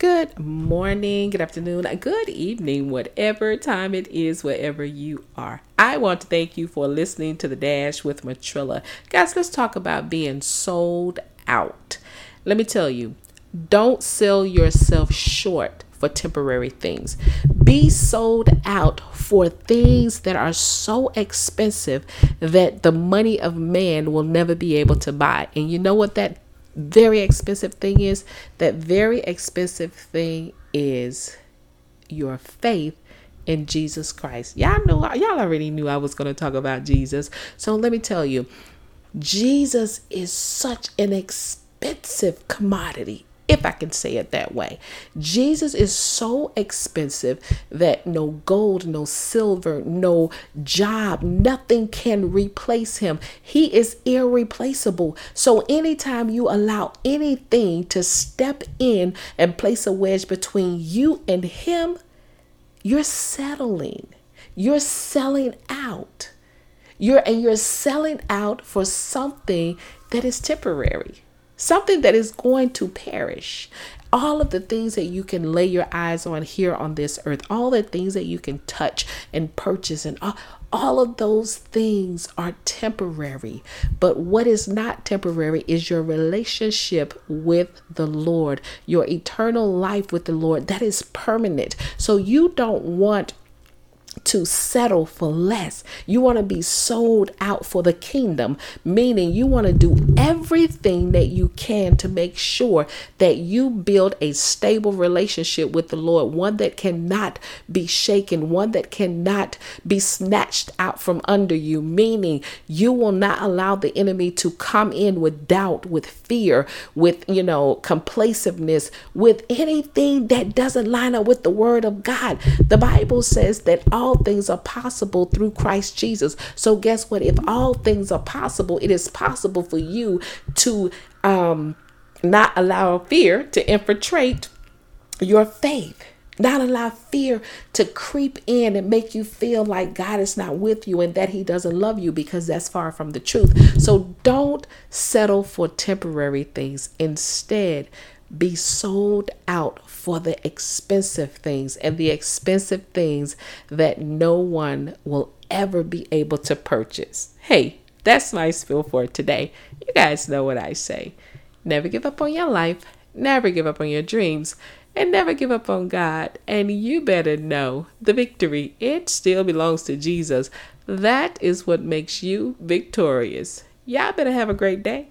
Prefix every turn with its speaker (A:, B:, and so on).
A: Good morning, good afternoon, good evening, whatever time it is, wherever you are. I want to thank you for listening to The Dash with Matrilla. Guys, let's talk about being sold out. Let me tell you, don't sell yourself short for temporary things. Be sold out for things that are so expensive that the money of man will never be able to buy. And you know what that very expensive thing is? That very expensive thing is your faith in Jesus Christ. Y'all know y'all already knew I was going to talk about Jesus. So let me tell you, Jesus is such an expensive commodity if I can say it that way. Jesus is so expensive that no gold, no silver, no job, nothing can replace him. He is irreplaceable. So anytime you allow anything to step in and place a wedge between you and him, you're settling. You're selling out. You're and you're selling out for something that is temporary something that is going to perish. All of the things that you can lay your eyes on here on this earth, all the things that you can touch and purchase, and all, all of those things are temporary. But what is not temporary is your relationship with the Lord, your eternal life with the Lord. That is permanent. So you don't want to settle for less. You want to be sold out for the kingdom, meaning you want to do everything that you can to make sure that you build a stable relationship with the Lord, one that cannot be shaken, one that cannot be snatched out from under you, meaning you will not allow the enemy to come in with doubt, with fear, with, you know, complaciveness, with anything that doesn't line up with the word of God. The Bible says that all things are possible through Christ Jesus. So guess what? If all things are possible, it is possible for you to um not allow fear to infiltrate your faith. Not allow fear to creep in and make you feel like God is not with you and that He doesn't love you because that's far from the truth. So don't settle for temporary things. Instead, be sold out for the expensive things and the expensive things that no one will ever be able to purchase. Hey, that's my spiel for today. You guys know what I say. Never give up on your life, never give up on your dreams, and never give up on God. And you better know the victory, it still belongs to Jesus. That is what makes you victorious. Y'all better have a great day.